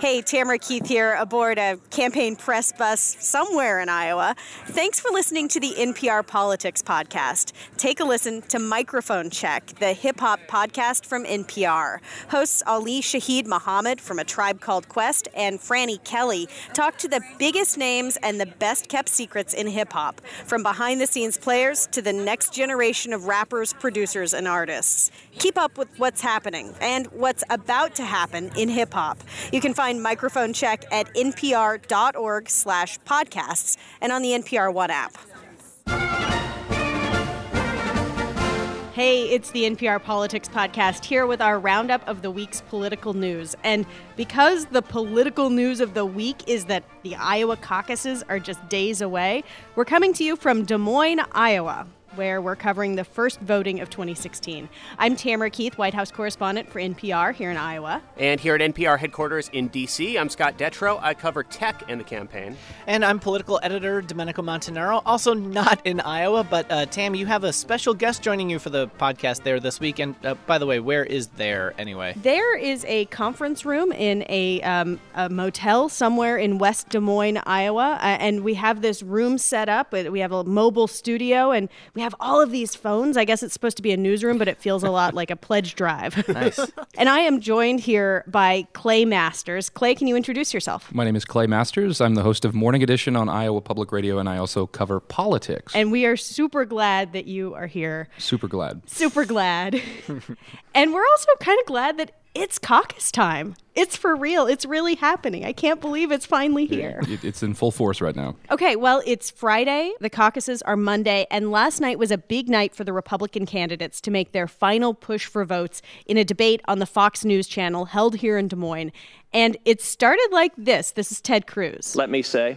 Hey, Tamara Keith here aboard a campaign press bus somewhere in Iowa. Thanks for listening to the NPR Politics Podcast. Take a listen to Microphone Check, the hip hop podcast from NPR. Hosts Ali Shaheed Muhammad from A Tribe Called Quest and Frannie Kelley talk to the biggest names and the best kept secrets in hip hop, from behind the scenes players to the next generation of rappers, producers, and artists. Keep up with what's happening and what's about to happen in hip hop. You can find Microphone Check at npr.org slash podcasts and on the NPR One app. Hey, it's the NPR Politics Podcast here with our roundup of the week's political news. And because the political news of the week is that the Iowa caucuses are just days away, we're coming to you from Des Moines, Iowa where we're covering the first voting of 2016. I'm Tamara Keith, White House correspondent for NPR here in Iowa. And here at NPR headquarters in D.C., I'm Scott Detrow. I cover tech and the campaign. And I'm political editor Domenico Montanaro, also not in Iowa, but uh, Tam, you have a special guest joining you for the podcast there this week. And uh, by the way, where is there anyway? There is a conference room in a, um, a motel somewhere in West Des Moines, Iowa. Uh, and we have this room set up. We have a mobile studio and we have have all of these phones. I guess it's supposed to be a newsroom, but it feels a lot like a pledge drive. Nice. and I am joined here by Clay Masters. Clay, can you introduce yourself? My name is Clay Masters. I'm the host of Morning Edition on Iowa Public Radio, and I also cover politics. And we are super glad that you are here. Super glad. Super glad. and we're also kind of glad that it's caucus time. It's for real. It's really happening. I can't believe it's finally here. It, it's in full force right now. Okay, well, it's Friday. The caucuses are Monday. And last night was a big night for the Republican candidates to make their final push for votes in a debate on the Fox News channel held here in Des Moines. And it started like this this is Ted Cruz. Let me say,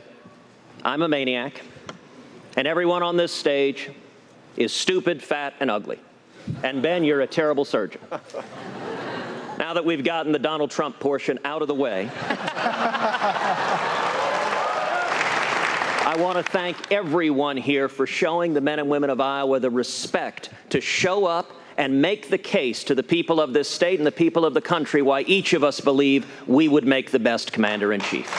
I'm a maniac, and everyone on this stage is stupid, fat, and ugly. And Ben, you're a terrible surgeon. Now that we've gotten the Donald Trump portion out of the way, I want to thank everyone here for showing the men and women of Iowa the respect to show up and make the case to the people of this state and the people of the country why each of us believe we would make the best commander in chief.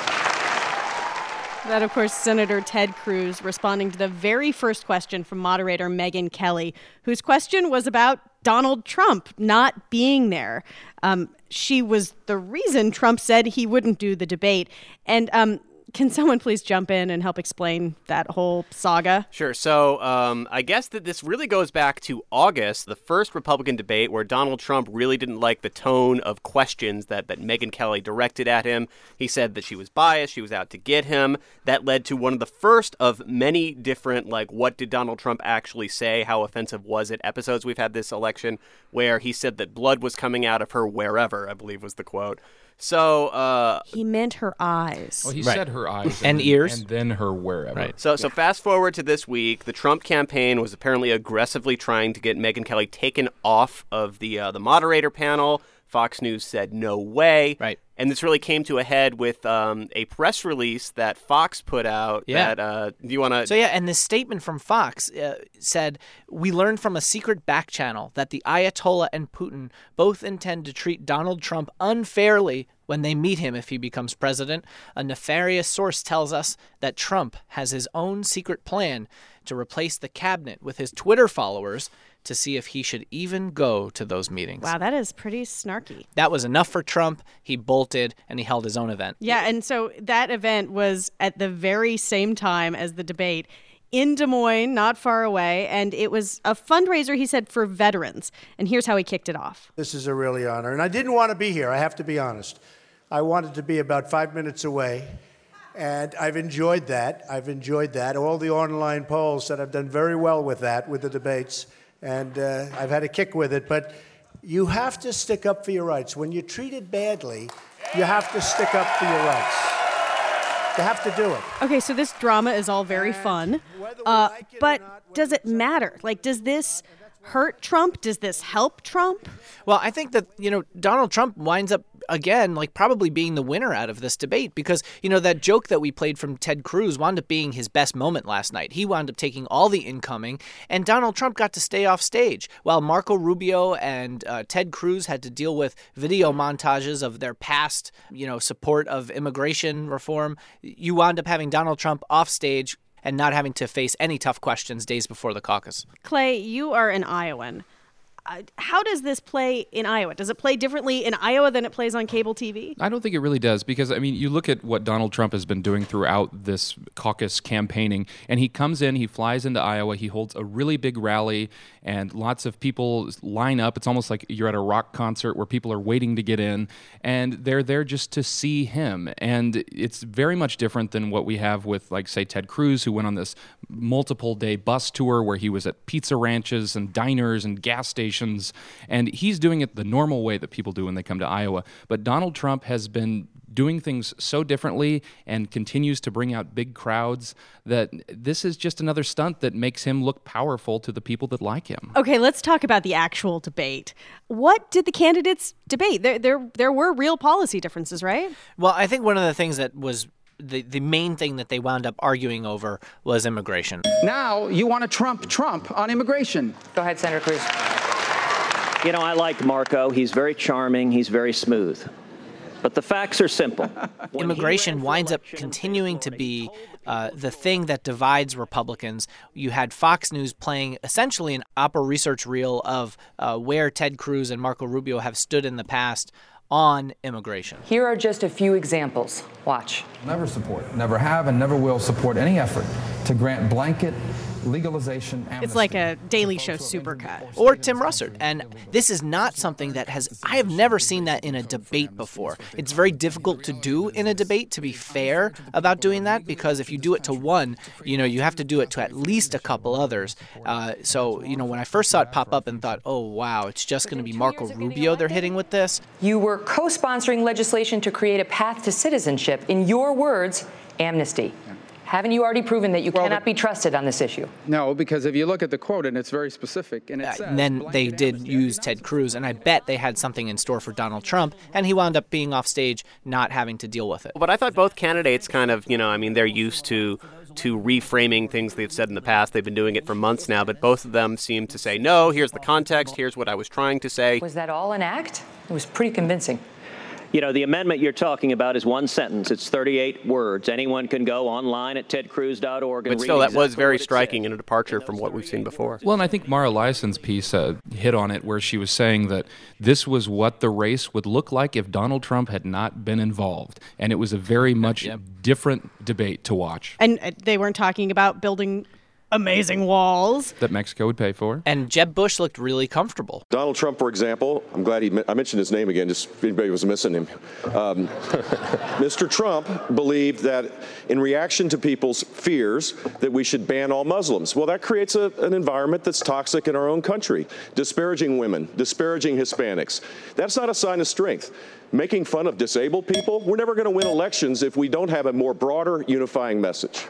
That, of course, Senator Ted Cruz responding to the very first question from moderator Megyn Kelly, whose question was about Donald Trump not being there. Um, she was the reason Trump said he wouldn't do the debate. And um, can someone please jump in and help explain that whole saga? Sure. So um, I guess that this really goes back to August, the first Republican debate, where Donald Trump really didn't like the tone of questions that, that Megyn Kelly directed at him. He said that she was biased, she was out to get him. That led to one of the first of many different, like, what did Donald Trump actually say? How offensive was it? Episodes we've had this election where he said that blood was coming out of her wherever, I believe was the quote. So uh, he meant her eyes. Well, he Right. said her eyes And then- ears. and then her wherever. Right. So, so fast forward to this week, the Trump campaign was apparently aggressively trying to get Megyn Kelly taken off of the uh, the moderator panel. Fox News said no way. Right. And this really came to a head with um, a press release that Fox put out. Yeah. That uh, do you want to? So yeah, and this statement from Fox uh, said, "We learned from a secret back channel that the Ayatollah and Putin both intend to treat Donald Trump unfairly when they meet him if he becomes president. A nefarious source tells us that Trump has his own secret plan to replace the cabinet with his Twitter followers to see if he should even go to those meetings." Wow, that is pretty snarky. That was enough for Trump. He bolted and he held his own event. Yeah, and so that event was at the very same time as the debate in Des Moines, not far away, and it was a fundraiser, he said, for veterans. And here's how he kicked it off. This is a really honor. And I didn't want to be here, I have to be honest. I wanted to be about five minutes away. And I've enjoyed that. I've enjoyed that. All the online polls said I've done very well with that, with the debates. And uh, I've had a kick with it. But you have to stick up for your rights. When you're treated badly, you have to stick up for your rights. You have to do it. Okay, so this drama is all very fun. Uh, like but not, does it matter? Like, does this hurt Trump? Does this help Trump? Well, I think that, you know, Donald Trump winds up again, like probably being the winner out of this debate because, you know, that joke that we played from Ted Cruz wound up being his best moment last night. He wound up taking all the incoming, and Donald Trump got to stay off stage while Marco Rubio and uh, Ted Cruz had to deal with video montages of their past, you know, support of immigration reform. You wound up having Donald Trump off stage and not having to face any tough questions days before the caucus. Clay, you are an Iowan. Uh, how does this play in Iowa? Does it play differently in Iowa than it plays on cable TV? I don't think it really does because, I mean, you look at what Donald Trump has been doing throughout this caucus campaigning, and he comes in, he flies into Iowa, he holds a really big rally, and lots of people line up. It's almost like you're at a rock concert where people are waiting to get in, and they're there just to see him. And it's very much different than what we have with, like, say, Ted Cruz, who went on this multiple day bus tour where he was at pizza ranches and diners and gas stations and he's doing it the normal way that people do when they come to Iowa. But Donald Trump has been doing things so differently and continues to bring out big crowds that this is just another stunt that makes him look powerful to the people that like him. Okay, let's talk about the actual debate. What did the candidates debate? There there there were real policy differences, right? Well, I think one of the things that was the, the main thing that they wound up arguing over was immigration. Now you want to trump Trump on immigration. Go ahead, Senator Cruz. You know, I like Marco. He's very charming. He's very smooth. But the facts are simple. Immigration winds up continuing to be uh, the thing that divides Republicans. You had Fox News playing essentially an oppo research reel of uh, where Ted Cruz and Marco Rubio have stood in the past on immigration. Here are just a few examples. Watch. Never support, never have, and never will support any effort to grant blanket legalization. It's like a Daily Show supercut. Or Tim Russert. And this is not something that has, I have never seen that in a debate before. It's very difficult to do in a debate, to be fair about doing that, because if you do it to one, you know, you have to do it to at least a couple others. Uh, so, you know, when I first saw it pop up and thought, oh, wow, it's just going to be Marco Rubio they're hitting with this. You were co sponsoring legislation to create a path to citizenship. In your words, amnesty. Haven't you already proven that you well, cannot be trusted on this issue? No, because if you look at the quote, and it's very specific, and it uh, says, then they did use Ted Cruz, and I bet they had something in store for Donald Trump, and he wound up being off stage, not having to deal with it. But I thought both candidates kind of, you know, I mean, they're used to to reframing things they've said in the past. They've been doing it for months now, but both of them seem to say, no, here's the context, here's what I was trying to say. Was that all an act? It was pretty convincing. You know, the amendment you're talking about is one sentence. It's 38 words. Anyone can go online at tedcruz.org and read it. But still, that exactly was very striking and a departure from what we've seen before. Well, and I think Mara Liasson's piece uh, hit on it where she was saying that this was what the race would look like if Donald Trump had not been involved. And it was a very much yep. different debate to watch. And uh, they weren't talking about building amazing walls that Mexico would pay for. And Jeb Bush looked really comfortable. Donald Trump, for example, I'm glad he I mentioned his name again, just if anybody was missing him. Um, Mr. Trump believed that in reaction to people's fears that we should ban all Muslims. Well, that creates a, an environment that's toxic in our own country, disparaging women, disparaging Hispanics. That's not a sign of strength making fun of disabled people, we're never going to win elections if we don't have a more broader unifying message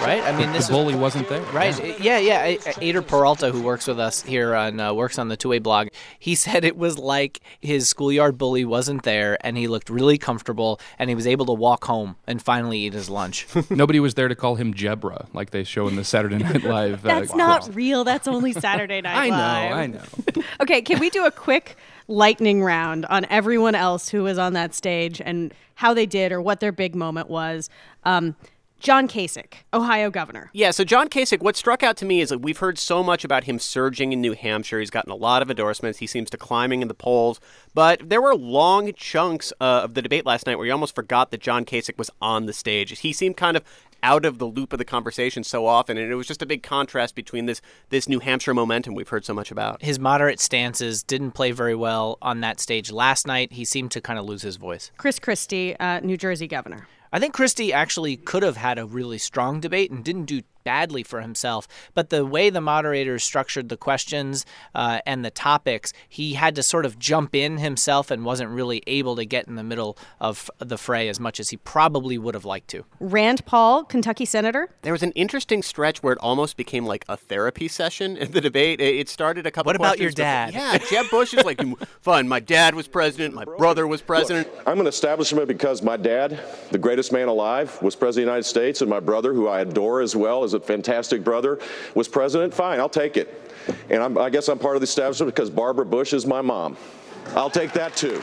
right? I mean, this the bully was, not there, right? Yeah, yeah. yeah. Eyder Peralta, who works with us here on uh, works on the Two Way blog, he said it was like his schoolyard bully wasn't there, and he looked really comfortable, and he was able to walk home and finally eat his lunch. Nobody was there to call him Jebra, like they show in the Saturday Night Live. Uh, That's uh, not real. That's only Saturday Night I Live. I know. I know. okay, can we do a quick lightning round on everyone else who was on that stage and how they did or what their big moment was? Um, John Kasich, Ohio governor. Yeah, so John Kasich, what struck out to me is that we've heard so much about him surging in New Hampshire. He's gotten a lot of endorsements. He seems to climbing in the polls. But there were long chunks uh, of the debate last night where you almost forgot that John Kasich was on the stage. He seemed kind of out of the loop of the conversation so often, and it was just a big contrast between this this New Hampshire momentum we've heard so much about. His moderate stances didn't play very well on that stage last night. He seemed to kind of lose his voice. Chris Christie, uh, New Jersey governor. I think Christie actually could have had a really strong debate and didn't do badly for himself. But the way the moderators structured the questions uh, and the topics, he had to sort of jump in himself and wasn't really able to get in the middle of the fray as much as he probably would have liked to. Rand Paul, Kentucky senator. There was an interesting stretch where it almost became like a therapy session in the debate. It started a couple. What about your before- dad? Yeah, Jeb Bush is like, fine. My dad was president. My brother was president. Look, I'm an establishment because my dad, the greatest man alive, was president of the United States, and my brother, who I adore as well, is a fantastic brother, was president. Fine, I'll take it. And I'm, I guess I'm part of the establishment because Barbara Bush is my mom. I'll take that too.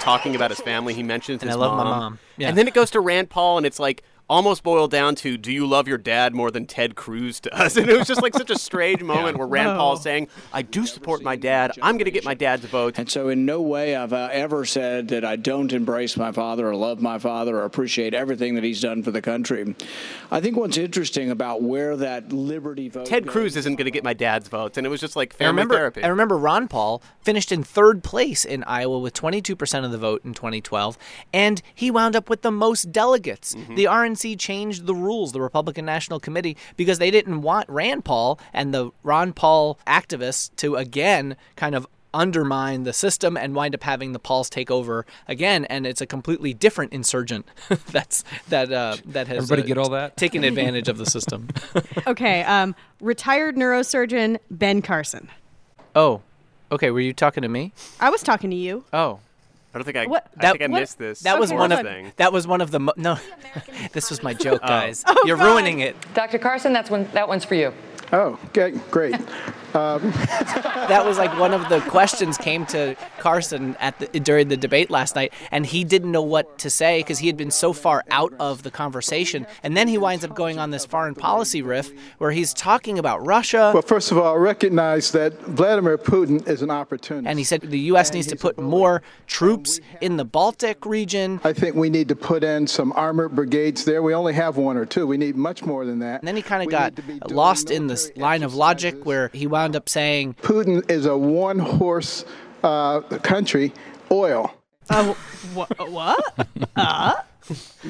talking about his family. He mentions And his I love my mom. mom. Yeah. And then it goes to Rand Paul, and it's like almost boiled down to, "Do you love your dad more than Ted Cruz does?" And it was just like such a strange moment where Rand Paul is saying, "I do support my dad. I'm going to get my dad's vote." And so, in no way have I ever said that I don't embrace my father or love my father or appreciate everything that he's done for the country. I think what's interesting about where that liberty vote. Ted goes- Cruz isn't going to get my dad's vote, and it was just like I family remember, therapy. I remember Ron Paul finished in third place in Iowa with 22% of the vote in 2012, and he wound up with the most delegates. Mm-hmm. The RNC changed the rules, the Republican National Committee, because they didn't want Rand Paul and the Ron Paul activists to again kind of undermine the system and wind up having the Pauls take over again, and it's a completely different insurgent that's that uh, that has Everybody uh, get all that? taken advantage of the system. Okay, um, retired neurosurgeon Ben Carson. oh, okay. Were you talking to me? I was talking to you. Oh. I don't think I. What- I think I what- missed this. That was Okay, one of hold on. thing. that was one of the mo- no. this was my joke, oh. guys. Oh, You're God. ruining it. Dr. Carson, that's one, that one's for you. Oh, okay, great. Um, that was like one of the questions came to Carson at the, during the debate last night, and he didn't know what to say because he had been so far out of the conversation. And then he winds up going on this foreign policy riff where he's talking about Russia. Well, first of all, recognize that Vladimir Putin is an opportunist. And he said the U.S. needs to put more troops in the Baltic region. I think we need to put in some armored brigades there. We only have one or two. We need much more than that. And then he kind of got need to be doing lost in this line of logic where he wound up saying, Putin is a one horse uh, country, oil. Uh, wh- what?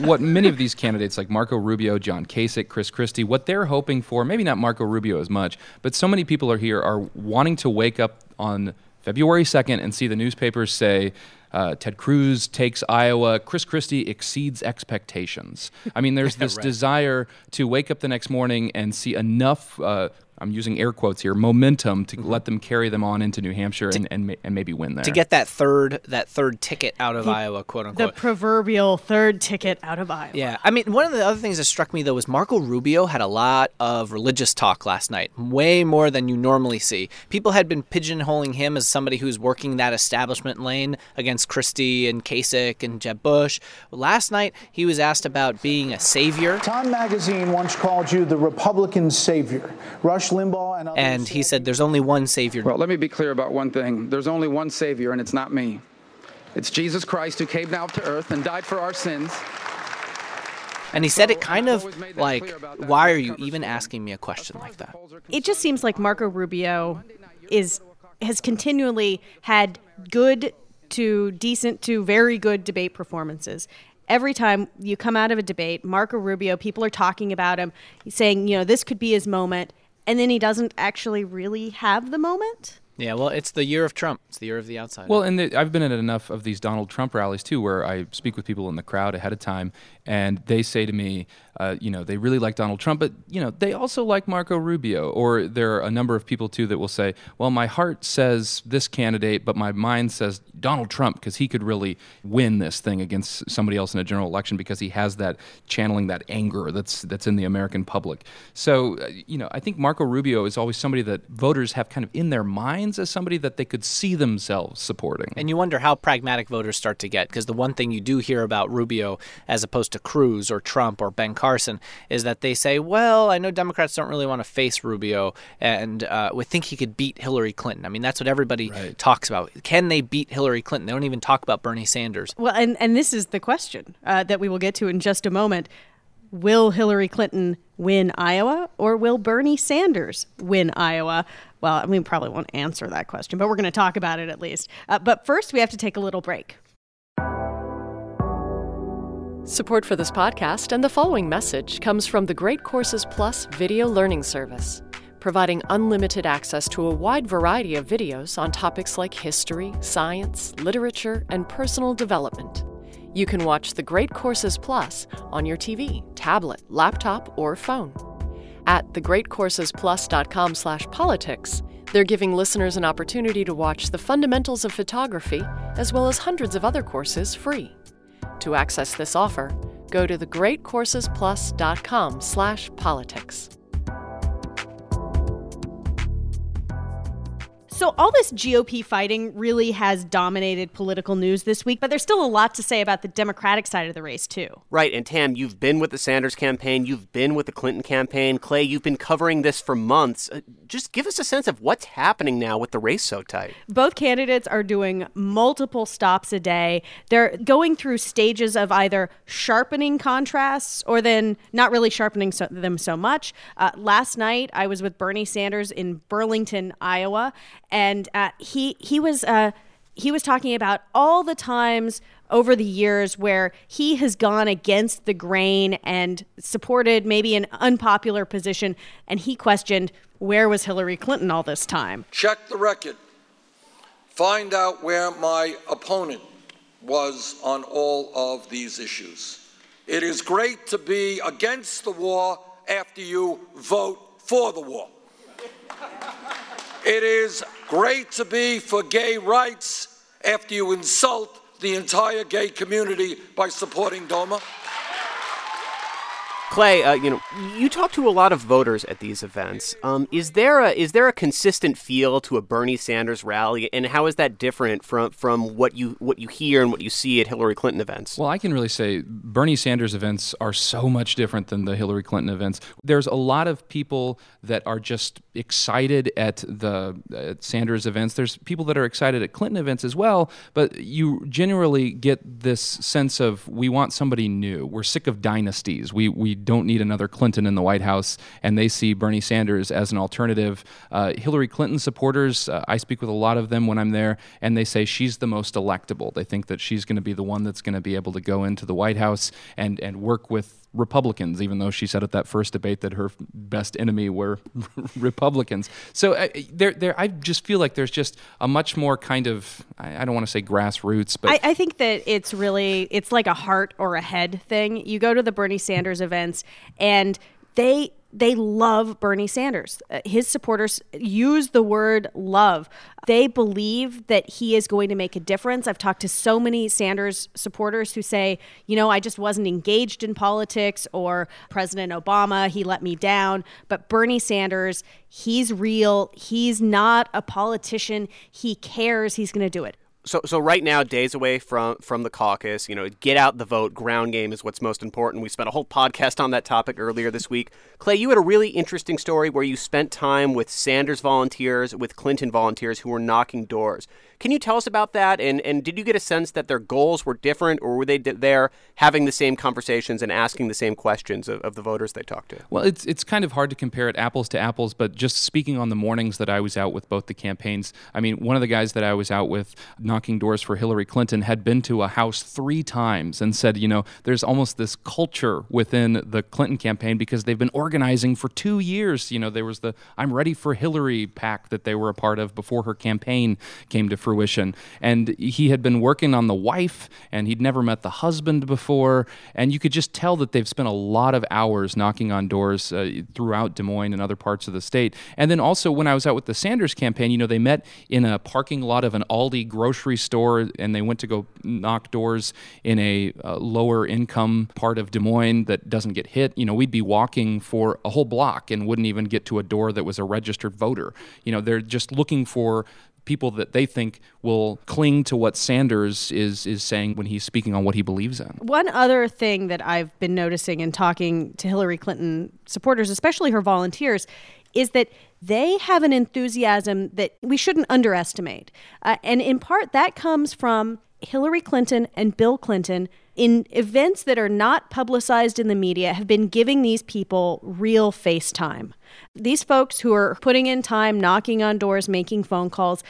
what many of these candidates like Marco Rubio, John Kasich, Chris Christie, what they're hoping for, maybe not Marco Rubio as much, but so many people are here are wanting to wake up on February 2nd and see the newspapers say uh, Ted Cruz takes Iowa, Chris Christie exceeds expectations. I mean, there's this desire to wake up the next morning and see enough. Uh, I'm using air quotes here, momentum to mm-hmm. let them carry them on into New Hampshire and, and, and maybe win there. to get that third that third ticket out of Iowa, quote unquote. the proverbial third ticket out of Iowa. Yeah, I mean, one of the other things that struck me though was Marco Rubio had a lot of religious talk last night, way more than you normally see. People had been pigeonholing him as somebody who's working that establishment lane against Christie and Kasich and Jeb Bush. Last night, he was asked about being a savior, Time magazine once called you the Republican savior. Rush Limbaugh and others. and he said there's only one savior. Well, let me be clear about one thing. There's only one Savior, and it's not me. It's Jesus Christ who came down to earth and died for our sins. And he said it kind of always made that like, clear about that. why are you even asking me a question like that? It just seems like Marco Rubio is has continually had good to decent to very good debate performances. Every time you come out of a debate, Marco Rubio, people are talking about him, saying, you know, this could be his moment, and then he doesn't actually really have the moment. Yeah, well, it's the year of Trump. It's the year of the outsider. Well, and the, I've been at enough of these Donald Trump rallies too, where I speak with people in the crowd ahead of time, and they say to me, uh, you know, they really like Donald Trump, but you know, they also like Marco Rubio. Or there are a number of people too that will say, well, my heart says this candidate, but my mind says Donald Trump because he could really win this thing against somebody else in a general election because he has that channeling that anger that's that's in the American public. So, uh, you know, I think Marco Rubio is always somebody that voters have kind of in their minds as somebody that they could see themselves supporting. And you wonder how pragmatic voters start to get, because the one thing you do hear about Rubio, as opposed to Cruz or Trump or Ben Carson, is that they say, well, I know Democrats don't really want to face Rubio, and uh, we think he could beat Hillary Clinton. I mean, that's what everybody talks about. Can they beat Hillary Clinton? They don't even talk about Bernie Sanders. Well, and, and this is the question uh, that we will get to in just a moment. Will Hillary Clinton win Iowa or will Bernie Sanders win Iowa? Well, I mean, probably won't answer that question, but we're going to talk about it at least. Uh, but first, we have to take a little break. Support for this podcast and the following message comes from the Great Courses Plus video learning service, providing unlimited access to a wide variety of videos on topics like history, science, literature, and personal development. You can watch the Great Courses Plus on your TV, tablet, laptop, or phone. At thegreatcoursesplus.com/politics, they're giving listeners an opportunity to watch the fundamentals of photography as well as hundreds of other courses free. To access this offer, go to thegreatcoursesplus.com/politics. So, all this GOP fighting really has dominated political news this week, but there's still a lot to say about the Democratic side of the race, too. Right. And Tam, you've been with the Sanders campaign, you've been with the Clinton campaign. Clay, you've been covering this for months. Uh, just give us a sense of what's happening now with the race so tight. Both candidates are doing multiple stops a day. They're going through stages of either sharpening contrasts or then not really sharpening so, them so much. Uh, last night, I was with Bernie Sanders in Burlington, Iowa and uh, he he was uh, he was talking about all the times over the years where he has gone against the grain and supported maybe an unpopular position, and he questioned where was Hillary Clinton all this time. Check the record. Find out where my opponent was on all of these issues. It is great to be against the war after you vote for the war. It is great to be for gay rights after you insult the entire gay community by supporting DOMA. Clay, uh, you know, you talk to a lot of voters at these events. Um, is there a is there a consistent feel to a Bernie Sanders rally, and how is that different from from what you what you hear and what you see at Hillary Clinton events? Well, I can really say Bernie Sanders events are so much different than the Hillary Clinton events. There's a lot of people that are just excited at the at Sanders events. There's people that are excited at Clinton events as well, but you generally get this sense of we want somebody new. We're sick of dynasties. We we don't need another Clinton in the White House, and they see Bernie Sanders as an alternative. Uh, Hillary Clinton supporters, uh, I speak with a lot of them when I'm there, and they say she's the most electable. They think that she's going to be the one that's going to be able to go into the White House and, and work with Republicans, even though she said at that first debate that her best enemy were Republicans. So uh, there, there, I just feel like there's just a much more kind of, I, I don't want to say grassroots, but I, I, think that it's really, it's like a heart or a head thing. You go to the Bernie Sanders events, and they they love Bernie Sanders. Uh, his supporters use the word love. They believe that he is going to make a difference. I've talked to so many Sanders supporters who say, you know, I just wasn't engaged in politics or President Obama, he let me down. But Bernie Sanders, he's real. He's not a politician. He cares. He's going to do it so so right now days away from from the caucus you know get out the vote. Ground game is what's most important. We spent a whole podcast on that topic earlier this week. Clay you had a really interesting story where you spent time with sanders volunteers with clinton volunteers who were knocking doors can you tell us about that? And and did you get a sense that their goals were different, or were they there having the same conversations and asking the same questions of, of the voters they talked to? Well, it's it's kind of hard to compare it apples to apples, but just speaking on the mornings that I was out with both the campaigns, I mean, one of the guys that I was out with knocking doors for Hillary Clinton had been to a house three times and said, you know, there's almost this culture within the Clinton campaign because they've been organizing for two years. You know, there was the I'm Ready for Hillary PAC that they were a part of before her campaign came to fruition. And he had been working on the wife, and he'd never met the husband before. And you could just tell that they've spent a lot of hours knocking on doors uh, throughout Des Moines and other parts of the state. And then also, when I was out with the Sanders campaign, you know, they met in a parking lot of an Aldi grocery store, and they went to go knock doors in a uh, lower income part of Des Moines that doesn't get hit. You know, we'd be walking for a whole block and wouldn't even get to a door that was a registered voter. You know, they're just looking for people that they think will cling to what Sanders is is saying when he's speaking on what he believes in. One other thing that I've been noticing in talking to Hillary Clinton supporters, especially her volunteers, is that they have an enthusiasm that we shouldn't underestimate. Uh, and in part, that comes from Hillary Clinton and Bill Clinton in events that are not publicized in the media have been giving these people real face time. These folks who are putting in time, knocking on doors, making phone calls,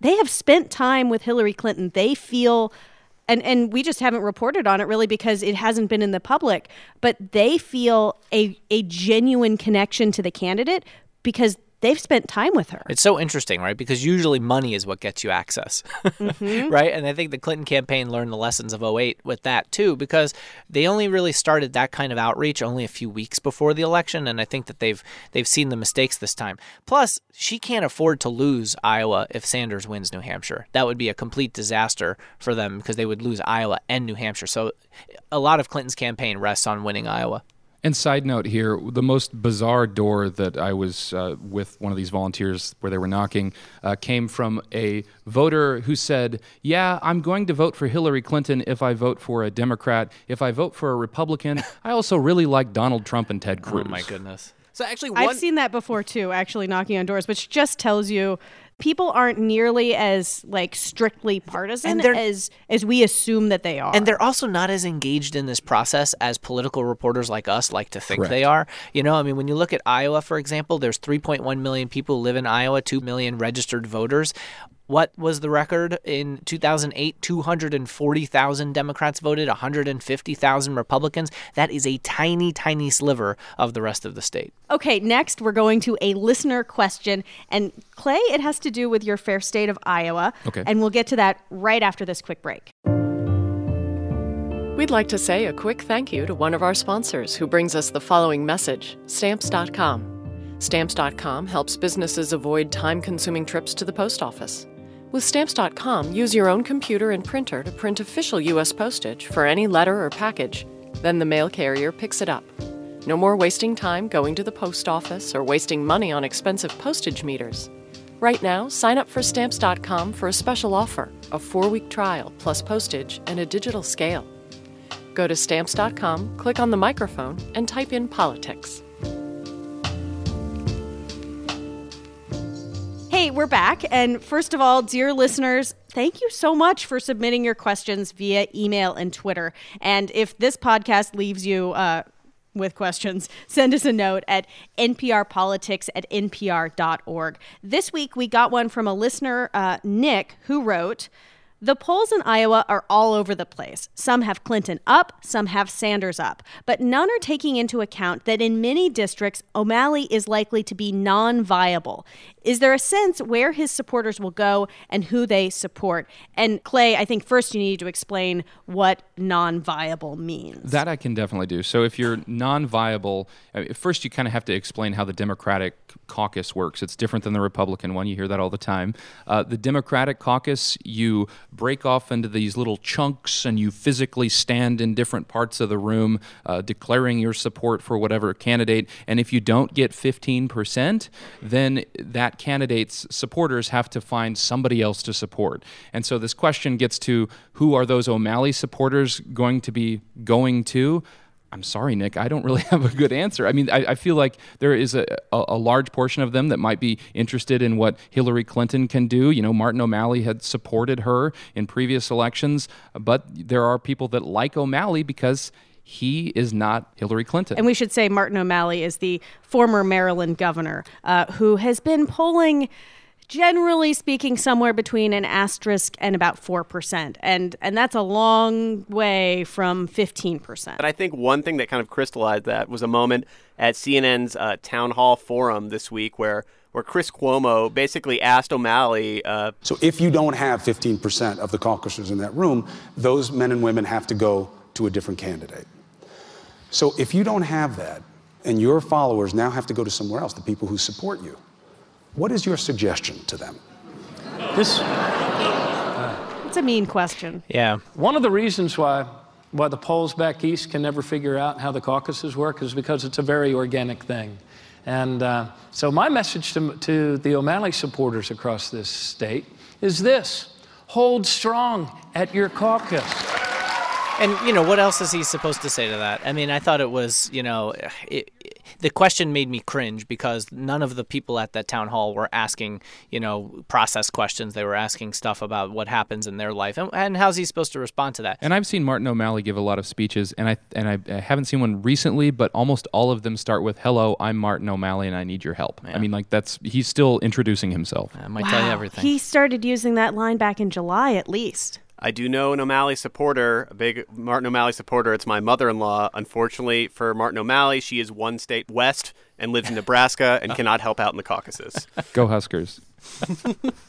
they have spent time with Hillary Clinton. They feel and and we just haven't reported on it really because it hasn't been in the public, but they feel a a genuine connection to the candidate because they've spent time with her. It's so interesting, right? Because usually money is what gets you access, mm-hmm. right? And I think the Clinton campaign learned the lessons of 08 with that too, because they only really started that kind of outreach only a few weeks before the election, and I think that they've they've seen the mistakes this time. Plus, she can't afford to lose Iowa if Sanders wins New Hampshire. That would be a complete disaster for them because they would lose Iowa and New Hampshire. So, a lot of Clinton's campaign rests on winning Iowa. And side note here, the most bizarre door that I was uh, with one of these volunteers where they were knocking uh, came from a voter who said, "Yeah, I'm going to vote for Hillary Clinton if I vote for a Democrat. If I vote for a Republican, I also really like Donald Trump and Ted Cruz." Oh my goodness. So actually, one... I've seen that before too. Actually, knocking on doors, which just tells you people aren't nearly as like strictly partisan as as we assume that they are. And they're also not as engaged in this process as political reporters like us like to think Correct. they are. You know, I mean, when you look at Iowa, for example, there's 3.1 million people live in Iowa, 2 million registered voters. What was the record in 2008? 240,000 Democrats voted, 150,000 Republicans. That is a tiny, tiny sliver of the rest of the state. Okay, next we're going to a listener question. And Clay, it has to do with your fair state of Iowa. Okay. And we'll get to that right after this quick break. We'd like to say a quick thank you to one of our sponsors who brings us the following message Stamps.com. Stamps.com helps businesses avoid time consuming trips to the post office. With Stamps.com, use your own computer and printer to print official U.S. postage for any letter or package. Then the mail carrier picks it up. No more wasting time going to the post office or wasting money on expensive postage meters. Right now, sign up for Stamps.com for a special offer a four week trial plus postage and a digital scale. Go to Stamps.com, click on the microphone, and type in politics. We're back. And first of all, dear listeners, thank you so much for submitting your questions via email and Twitter. And if this podcast leaves you uh, with questions, send us a note at nprpolitics at npr.org. This week, we got one from a listener, uh, Nick, who wrote, the polls in Iowa are all over the place. Some have Clinton up, some have Sanders up, but none are taking into account that in many districts, O'Malley is likely to be non viable. Is there a sense where his supporters will go and who they support? And Clay, I think first you need to explain what non viable means. That I can definitely do. So if you're non viable, first you kind of have to explain how the Democratic caucus works. It's different than the Republican one. You hear that all the time. Uh, the Democratic caucus, you break off into these little chunks and you physically stand in different parts of the room uh, declaring your support for whatever candidate. And if you don't get 15%, then that candidate's supporters have to find somebody else to support. And so this question gets to who are those O'Malley supporters going to be going to? I'm sorry, Nick, I don't really have a good answer. I mean, I, I feel like there is a, a, a, large portion of them that might be interested in what Hillary Clinton can do. You know, Martin O'Malley had supported her in previous elections, but there are people that like O'Malley because he is not Hillary Clinton. And we should say Martin O'Malley is the former Maryland governor uh, who has been polling generally speaking somewhere between an asterisk and about 4% and and that's a long way from 15% but i think one thing that kind of crystallized that was a moment at cnn's uh, town hall forum this week where where Chris Cuomo basically asked O'Malley. Uh, so if you don't have 15% of the caucusers in that room, those men and women have to go to a different candidate. So if you don't have that, and your followers now have to go to somewhere else, the people who support you, what is your suggestion to them? This. it's a mean question. Yeah. One of the reasons why why the polls back east can never figure out how the caucuses work is because it's a very organic thing. And uh, so, my message to, to the O'Malley supporters across this state is this hold strong at your caucus. And, you know, what else is he supposed to say to that? I mean, I thought it was, you know, it, the question made me cringe because none of the people at that town hall were asking, you know, process questions. They were asking stuff about what happens in their life and, and how's he supposed to respond to that. And I've seen Martin O'Malley give a lot of speeches, and I and I, I haven't seen one recently, but almost all of them start with "Hello, I'm Martin O'Malley, and I need your help." Yeah. I mean, like that's he's still introducing himself. I might wow. tell you everything. He started using that line back in July, at least. I do know an O'Malley supporter, a big Martin O'Malley supporter. It's my mother in law. Unfortunately for Martin O'Malley, she is one state west and lives in Nebraska and cannot help out in the caucuses. Go Huskers.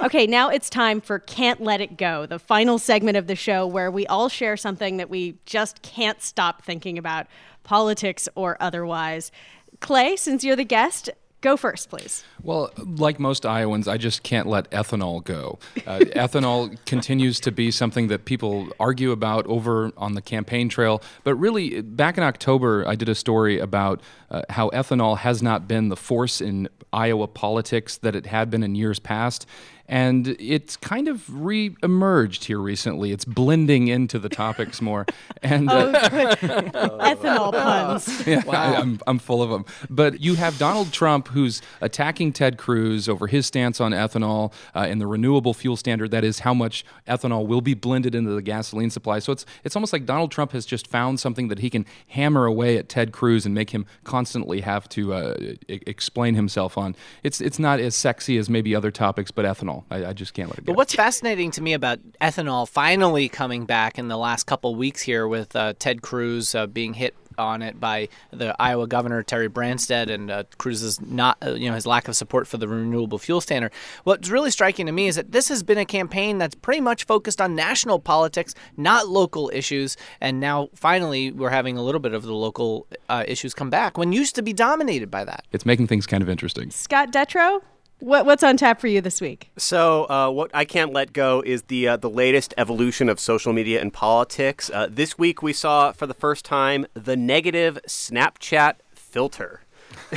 Okay, now it's time for Can't Let It Go, the final segment of the show where we all share something that we just can't stop thinking about, politics or otherwise. Clay, since you're the guest, go first, please. Well, like most Iowans, I just can't let ethanol go. Uh, ethanol continues to be something that people argue about over on the campaign trail. But really, back in October, I did a story about uh, how ethanol has not been the force in Iowa politics that it had been in years past. And it's kind of re-emerged here recently. It's blending into the topics more. And Oh, uh, good. Ethanol puns. yeah, I, am I'm full of them. But you have Donald Trump who's attacking Ted Cruz over his stance on ethanol uh, and the renewable fuel standard. That is how much ethanol will be blended into the gasoline supply. So it's it's almost like Donald Trump has just found something that he can hammer away at Ted Cruz and make him constantly have to uh, e- explain himself on. It's it's not as sexy as maybe other topics, but ethanol, I, I just can't let it go. But what's fascinating to me about ethanol finally coming back in the last couple weeks here with uh, Ted Cruz uh, being hit on it by the Iowa governor Terry Branstad and uh, Cruz's not uh, you know his lack of support for the renewable fuel standard. What's really striking to me is that this has been a campaign that's pretty much focused on national politics, not local issues, and now finally we're having a little bit of the local uh, issues come back when used to be dominated by that. It's making things kind of interesting. Scott Detrow, what, what's on tap for you this week? So, uh, what I can't let go is the uh, the latest evolution of social media and politics. Uh, this week, we saw for the first time the negative Snapchat filter.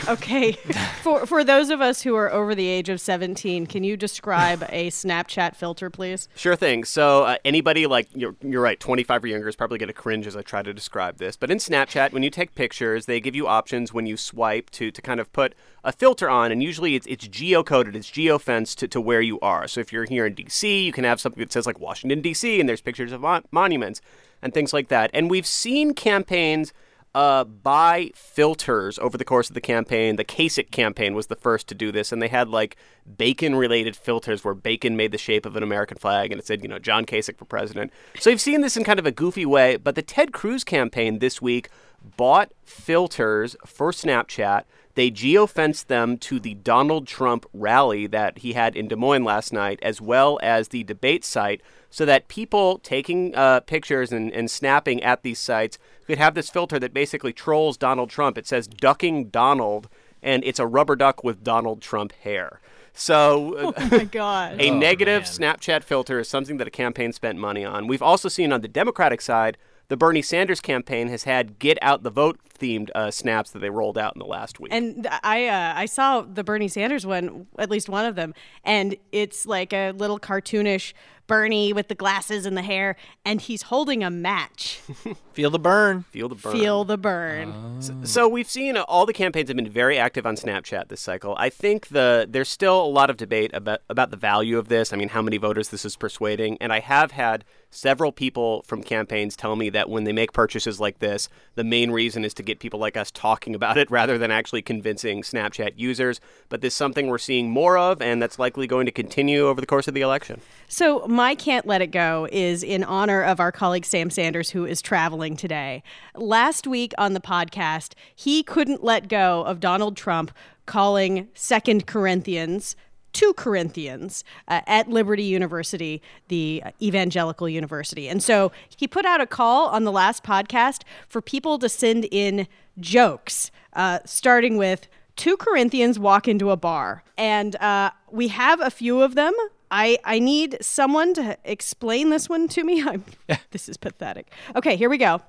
Okay, for for those of us who are over the age of 17, can you describe a Snapchat filter, please? Sure thing. So uh, anybody like you're, you're right, 25 or younger is probably going to cringe as I try to describe this. But in Snapchat, when you take pictures, they give you options when you swipe to to kind of put a filter on, and usually it's it's geocoded, it's geofenced to, to where you are. So if you're here in D.C., you can have something that says like Washington D.C. and there's pictures of mon- monuments and things like that. And we've seen campaigns uh, buy filters over the course of the campaign. The Kasich campaign was the first to do this, and they had like bacon related filters where bacon made the shape of an American flag and it said, you know, John Kasich for president. So you've seen this in kind of a goofy way, but the Ted Cruz campaign this week bought filters for Snapchat. They geofenced them to the Donald Trump rally that he had in Des Moines last night, as well as the debate site, so that people taking uh, pictures and, and snapping at these sites could have this filter that basically trolls Donald Trump. It says ducking Donald, and it's a rubber duck with Donald Trump hair. So, Oh my God. a Oh, negative Snapchat filter is something that a campaign spent money on. We've also seen on the Democratic side, the Bernie Sanders campaign has had get out the vote themed uh, snaps that they rolled out in the last week. And I uh, I saw the Bernie Sanders one, at least one of them, and it's like a little cartoonish Bernie with the glasses and the hair, and he's holding a match. Feel the burn. Feel the burn. Feel the burn. So, so we've seen uh, all the campaigns have been very active on Snapchat this cycle. I think the there's still a lot of debate about about the value of this. I mean, how many voters this is persuading, and I have had several people from campaigns tell me that when they make purchases like this, the main reason is to get people like us talking about it rather than actually convincing Snapchat users. But this is something we're seeing more of, and that's likely going to continue over the course of the election. So, my Can't Let It Go is in honor of our colleague Sam Sanders, who is traveling today. Last week on the podcast, he couldn't let go of Donald Trump calling Second Corinthians two Corinthians uh, at Liberty University, the evangelical university. And so he put out a call on the last podcast for people to send in jokes, uh, starting with two Corinthians walk into a bar. And uh, we have a few of them. I, I need someone to explain this one to me. I'm, this is pathetic. Okay, here we go.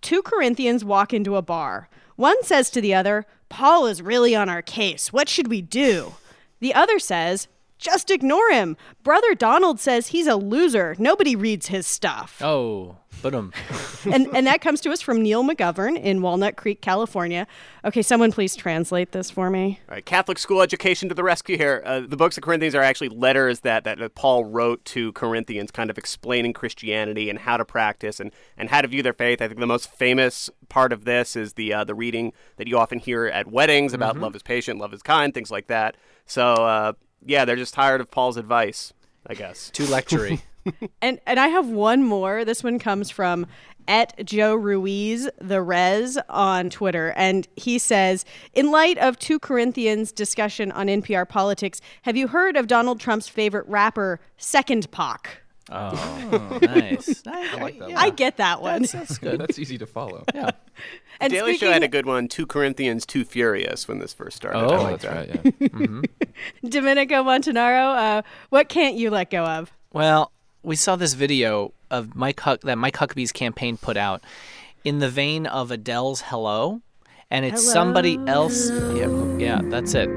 Two Corinthians walk into a bar. One says to the other, Paul is really on our case. What should we do? The other says, just ignore him. Brother Donald says he's a loser. Nobody reads his stuff. Oh, but um. and and that comes to us from Neil McGovern in Walnut Creek, California. Okay, someone please translate this for me. All right, Catholic school education to the rescue here. Uh, the books of Corinthians are actually letters that, that Paul wrote to Corinthians, kind of explaining Christianity and how to practice and, and how to view their faith. I think the most famous part of this is the uh, the reading that you often hear at weddings about Mhm. love is patient, love is kind, things like that. So uh, yeah, they're just tired of Paul's advice, I guess. Too lectury. and and I have one more. This one comes from at Joe Ruiz the Res on Twitter, and he says, in light of two Corinthians discussion on NPR politics, have you heard of Donald Trump's favorite rapper, Second Pac? Oh, nice. I, like that I get that one. That's, that's good. That's easy to follow. Yeah. And Daily Show had a good one, Two Corinthians, Two Furious, when this first started. Oh, I like that's that. right. Yeah. Domenico Montanaro, uh, what can't you let go of? Well, we saw this video of Mike Huck that Mike Huckabee's campaign put out in the vein of Adele's "Hello," and it's somebody else. Yeah, yeah, that's it.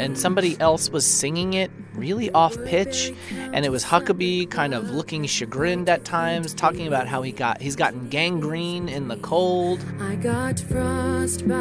And somebody else was singing it really off pitch, and it was Huckabee kind of looking chagrined at times, talking about how he got he's gotten gangrene in the cold. I got frostbite,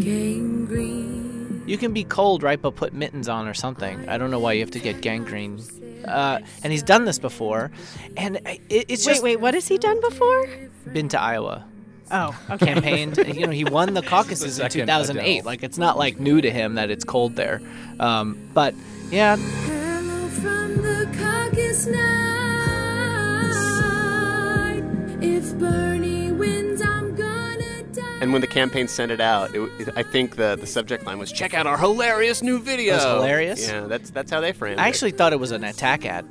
gangrene. You can be cold, right, but put mittens on or something. I don't know why you have to get gangrene. Uh, and he's done this before, and it, it's Wait, wait, what has he done before? been to Iowa. Oh, okay. campaigned. you know, he won the caucuses in 2008. Adele. Like, it's not like new to him that it's cold there. Um, but yeah, Hello from the caucus night. If Bernie wins, I'm gonna die. And when the campaign sent it out, it, it, I think the, the subject line was "Check out our hilarious new video." Was hilarious? Yeah, that's that's how they framed it. I it. actually thought it was an attack ad.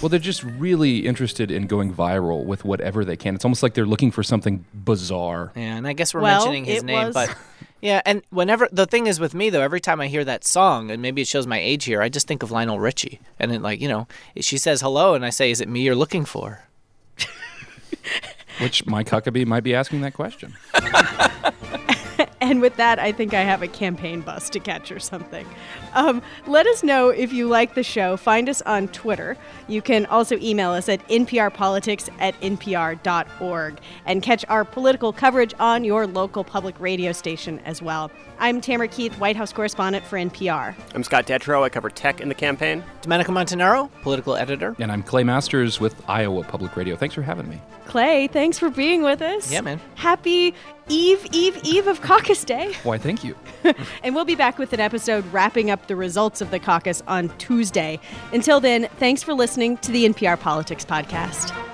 Well, they're just really interested in going viral with whatever they can. It's almost like they're looking for something bizarre. Yeah, and I guess we're Well, mentioning his name, was- but yeah, and whenever the thing is with me though, every time I hear that song, and maybe it shows my age here, I just think of Lionel Richie, and it like you know, she says hello, and I say, "Is it me you're looking for?" Which Mike Huckabee might be asking that question. And with that, I think I have a campaign bus to catch or something. Um, let us know if you like the show. Find us on Twitter. You can also email us at nprpolitics at npr.org and catch our political coverage on your local public radio station as well. I'm Tamara Keith, White House correspondent for NPR. I'm Scott Detrow. I cover tech in the campaign. Domenico Montanaro, political editor. And I'm Clay Masters with Iowa Public Radio. Thanks for having me. Clay, thanks for being with us. Yeah, man. Happy Eve, Eve, Eve of Caucus Day. Why, thank you. and we'll be back with an episode wrapping up the results of the caucus on Tuesday. Until then, thanks for listening to the NPR Politics Podcast.